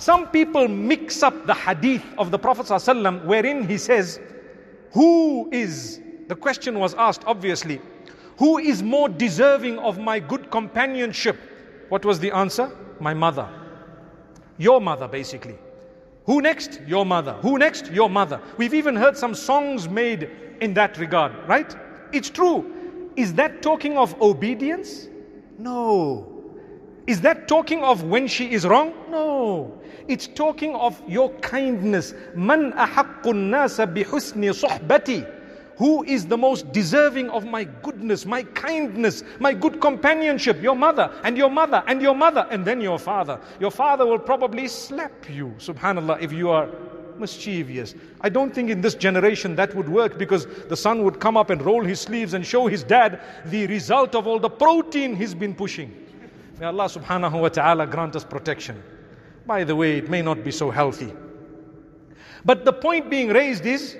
Some people mix up the hadith of the Prophet ﷺ wherein he says, Who is, the question was asked obviously, who is more deserving of my good companionship? What was the answer? My mother. Your mother, basically. Who next? Your mother. Who next? Your mother. We've even heard some songs made in that regard, right? It's true. Is that talking of obedience? No. Is that talking of when she is wrong? No. It's talking of your kindness. Man ahaqqun nasa bihusni suhbati. Who is the most deserving of my goodness, my kindness, my good companionship? Your mother, and your mother, and your mother, and then your father. Your father will probably slap you, subhanAllah, if you are mischievous. I don't think in this generation that would work because the son would come up and roll his sleeves and show his dad the result of all the protein he's been pushing. May Allah subhanahu wa ta'ala grant us protection. By the way, it may not be so healthy. But the point being raised is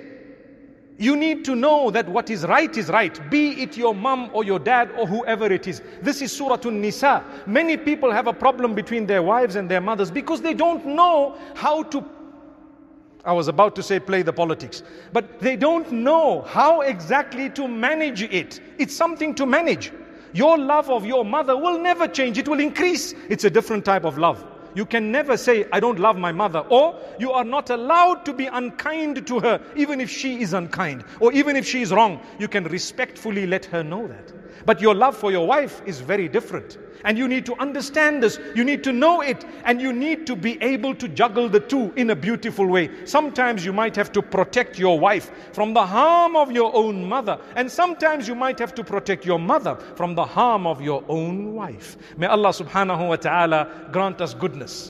you need to know that what is right is right, be it your mom or your dad or whoever it is. This is Surah An-Nisa. Many people have a problem between their wives and their mothers because they don't know how to I was about to say play the politics, but they don't know how exactly to manage it. It's something to manage. Your love of your mother will never change, it will increase. It's a different type of love. You can never say, I don't love my mother, or you are not allowed to be unkind to her, even if she is unkind, or even if she is wrong. You can respectfully let her know that. But your love for your wife is very different. And you need to understand this, you need to know it, and you need to be able to juggle the two in a beautiful way. Sometimes you might have to protect your wife from the harm of your own mother, and sometimes you might have to protect your mother from the harm of your own wife. May Allah subhanahu wa ta'ala grant us goodness.